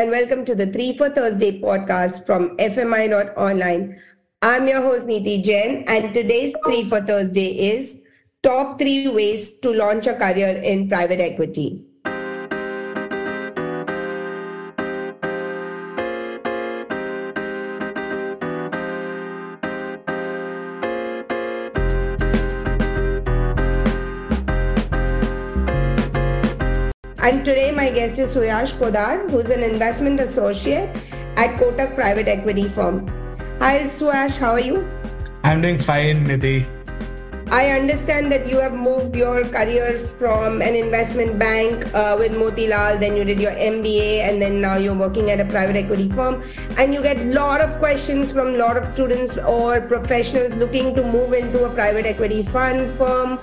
and welcome to the 3 for Thursday podcast from FMI.online. I'm your host, Neeti Jain, and today's 3 for Thursday is Top 3 Ways to Launch a Career in Private Equity. And today, my guest is Suyash Podar, who's an investment associate at Kotak Private Equity Firm. Hi, Suyash, how are you? I'm doing fine, Nidhi. I understand that you have moved your career from an investment bank uh, with Motilal, then you did your MBA, and then now you're working at a private equity firm. And you get a lot of questions from a lot of students or professionals looking to move into a private equity fund firm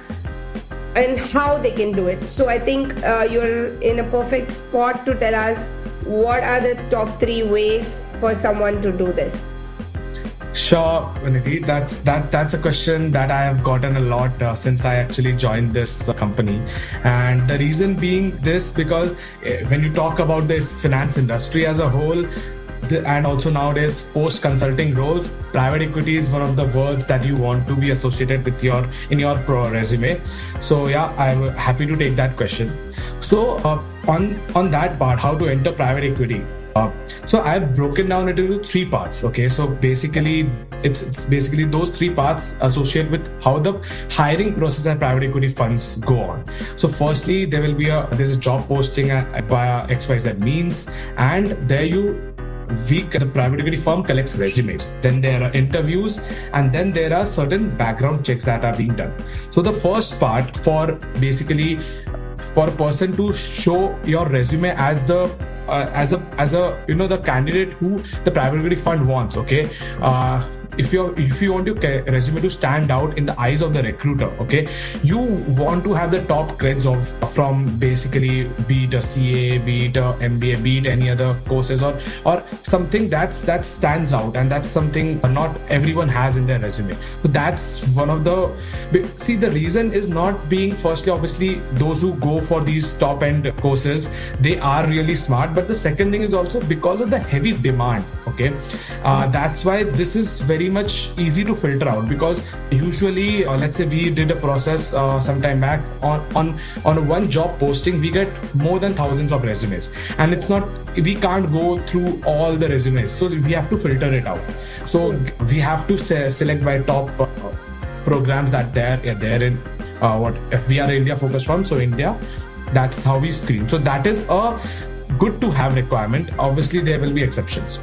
and how they can do it. So I think uh, you're in a perfect spot to tell us what are the top three ways for someone to do this. Sure, Nidhi. That's that. That's a question that I have gotten a lot uh, since I actually joined this uh, company, and the reason being this because uh, when you talk about this finance industry as a whole, and also nowadays post consulting roles private equity is one of the words that you want to be associated with your in your pro resume so yeah i'm happy to take that question so uh, on on that part how to enter private equity uh, so I've broken down into three parts. Okay, so basically, it's it's basically those three parts associated with how the hiring process and private equity funds go on. So firstly, there will be a there's a job posting via XYZ means, and there you we the private equity firm collects resumes. Then there are interviews and then there are certain background checks that are being done. So the first part for basically for a person to show your resume as the uh, as a as a you know the candidate who the private equity fund wants okay? Uh, if you if you want your resume to stand out in the eyes of the recruiter okay you want to have the top creds of from basically be it a ca be it a mba be it any other courses or or something that's that stands out and that's something not everyone has in their resume. So that's one of the see the reason is not being firstly obviously those who go for these top end courses they are really smart but the second thing is also because of the heavy demand okay? Uh, that's why this is very very much easy to filter out because usually uh, let's say we did a process uh, some time back on on on one job posting we get more than thousands of resumes. And it's not we can't go through all the resumes. So we have to filter it out. So we have to say, select by top uh, programs that they're yeah, they're in uh, what if we are india focused from so india that's how we screen. So that is a good to have requirement. Obviously there will be exceptions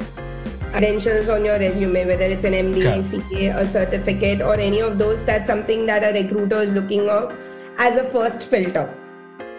credentials on your resume, whether it's an MBA, CA, a certificate, or any of those. That's something that a recruiter is looking at as a first filter.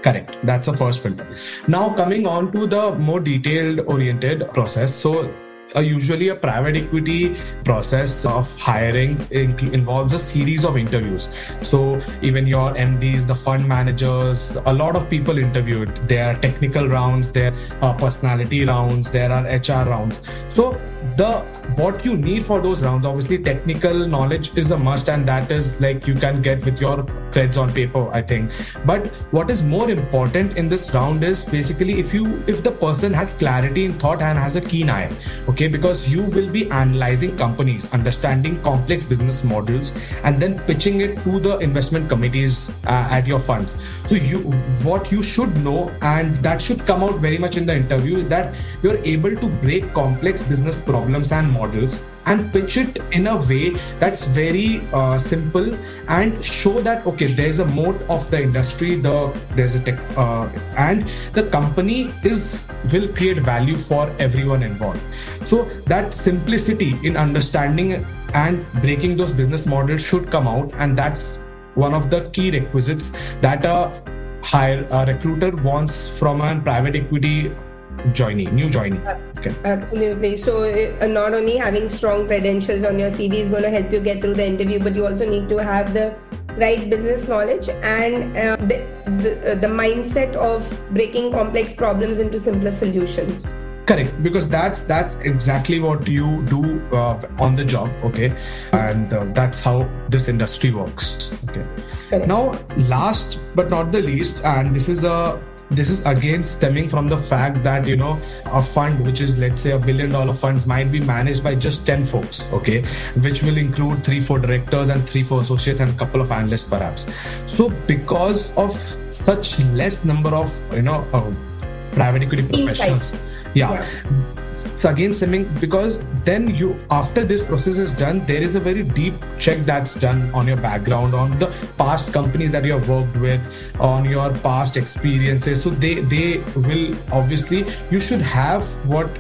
Correct. That's a first filter. Now, coming on to the more detailed oriented process. So, uh, usually a private equity process of hiring involves a series of interviews. So even your mds the fund managers a lot of people interviewed. There are technical rounds there are personality rounds there are hr rounds. So the what you need for those rounds obviously technical knowledge is a must and that is like you can get with your creds on paper i think. But what is more important in this round is basically if you if the person has clarity in thought and has a keen eye okay because you will be analyzing companies understanding complex business models and then pitching it to the investment committees uh, at your funds. So you what you should know and that should come out very much in the interview is that you're able to break complex business problems and models and pitch it in a way that's very uh, simple and show that okay there's a moat of the industry the there's a tech uh, and the company is will create value for everyone involved. So that simplicity in understanding and breaking those business models should come out and that's one of the key requisites that a hire a recruiter wants from a private equity joinee, new joinee. Okay. Absolutely. So, uh, not only having strong credentials on your CV is going to help you get through the interview, but you also need to have the right business knowledge and uh, the, the, uh, the mindset of breaking complex problems into simpler solutions correct because that's that's exactly what you do uh, on the job okay and uh, that's how this industry works okay correct. now last but not the least and this is a this is again stemming from the fact that you know a fund which is let's say a billion dollar funds might be managed by just 10 folks okay which will include three four directors and three four associates and a couple of analysts perhaps so because of such less number of you know uh, private equity professionals yeah. yeah again stemming because then you after this process is done there is a very deep check that's done on your background on the past companies that you have worked with on your past experiences. So they they will obviously you should have what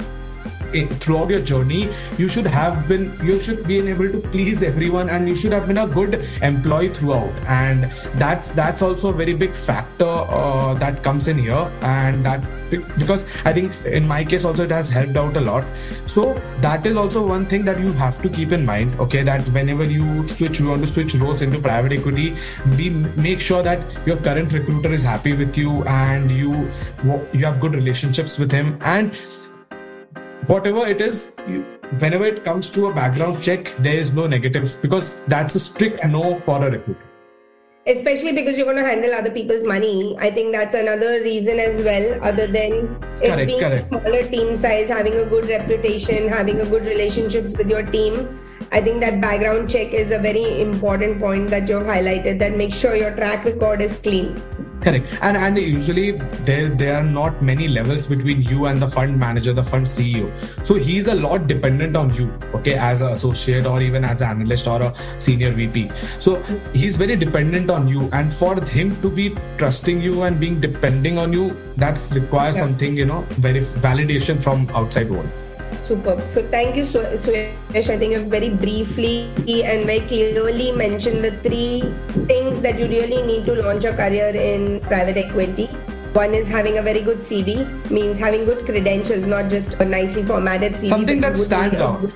throughout your journey you should have been you should be able to please everyone and you should have been a good employee throughout. And that's that's also a very big factor uh, that comes in here. And that because i think in my case also it has helped out a lot. So that is also one thing that you have to keep in mind okay? That whenever you switch you want to switch roles into private equity be make sure that your current recruiter is happy with you and you you have good relationships with him. And whatever it is you, whenever it comes to a background check there is no negatives because that's a strict no for a recruiter especially because you're going to handle other people's money i think that's another reason as well other than it correct, being correct. a smaller team size having a good reputation having a good relationships with your team I think that background check is a very important point that you've highlighted that make sure your track record is clean. Correct. And and usually there there are not many levels between you and the fund manager, the fund CEO. So he's a lot dependent on you, okay, as an associate or even as an analyst or a senior VP. So he's very dependent on you. And for him to be trusting you and being depending on you, that's requires yeah. something, you know, very validation from outside world. Superb. So thank you, Suyash. I think you've very briefly and very clearly mentioned the three things that you really need to launch a career in private equity. One is having a very good CV, means having good credentials, not just a nicely formatted CV. Something that stands out.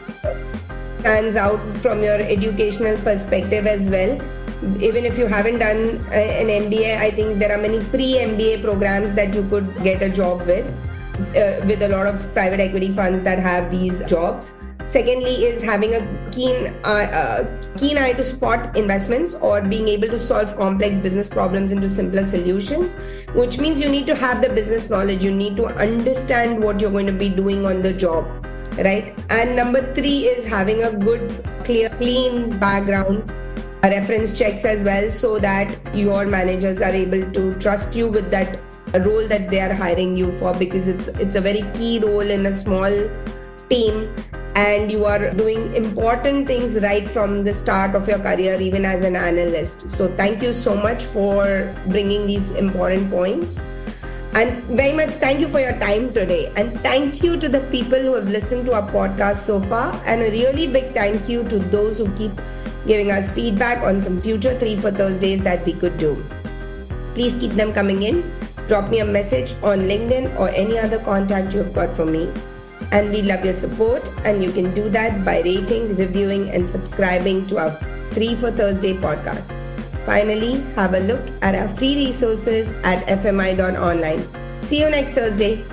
Stands out from your educational perspective as well. Even if you haven't done uh, an MBA, I think there are many pre MBA programs that you could get a job with uh, with a lot of private equity funds that have these jobs. Secondly, is having a keen eye, uh, keen eye to spot investments or being able to solve complex business problems into simpler solutions, which means you need to have the business knowledge. You need to understand what you're going to be doing on the job, right? And number three is having a good, clear, clean background reference checks as well so that your managers are able to trust you with that role that they are hiring you for because it's it's a very key role in a small team and you are doing important things right from the start of your career even as an analyst. So thank you so much for bringing these important points. And very much thank you for your time today. And thank you to the people who have listened to our podcast so far. And a really big thank you to those who keep giving us feedback on some future 3 for thursdays that we could do. Please keep them coming in drop me a message on LinkedIn or any other contact you have got for me. And we love your support, and you can do that by rating, reviewing, and subscribing to our 3 for Thursday podcast. Finally, have a look at our free resources at fmi.online. See you next Thursday.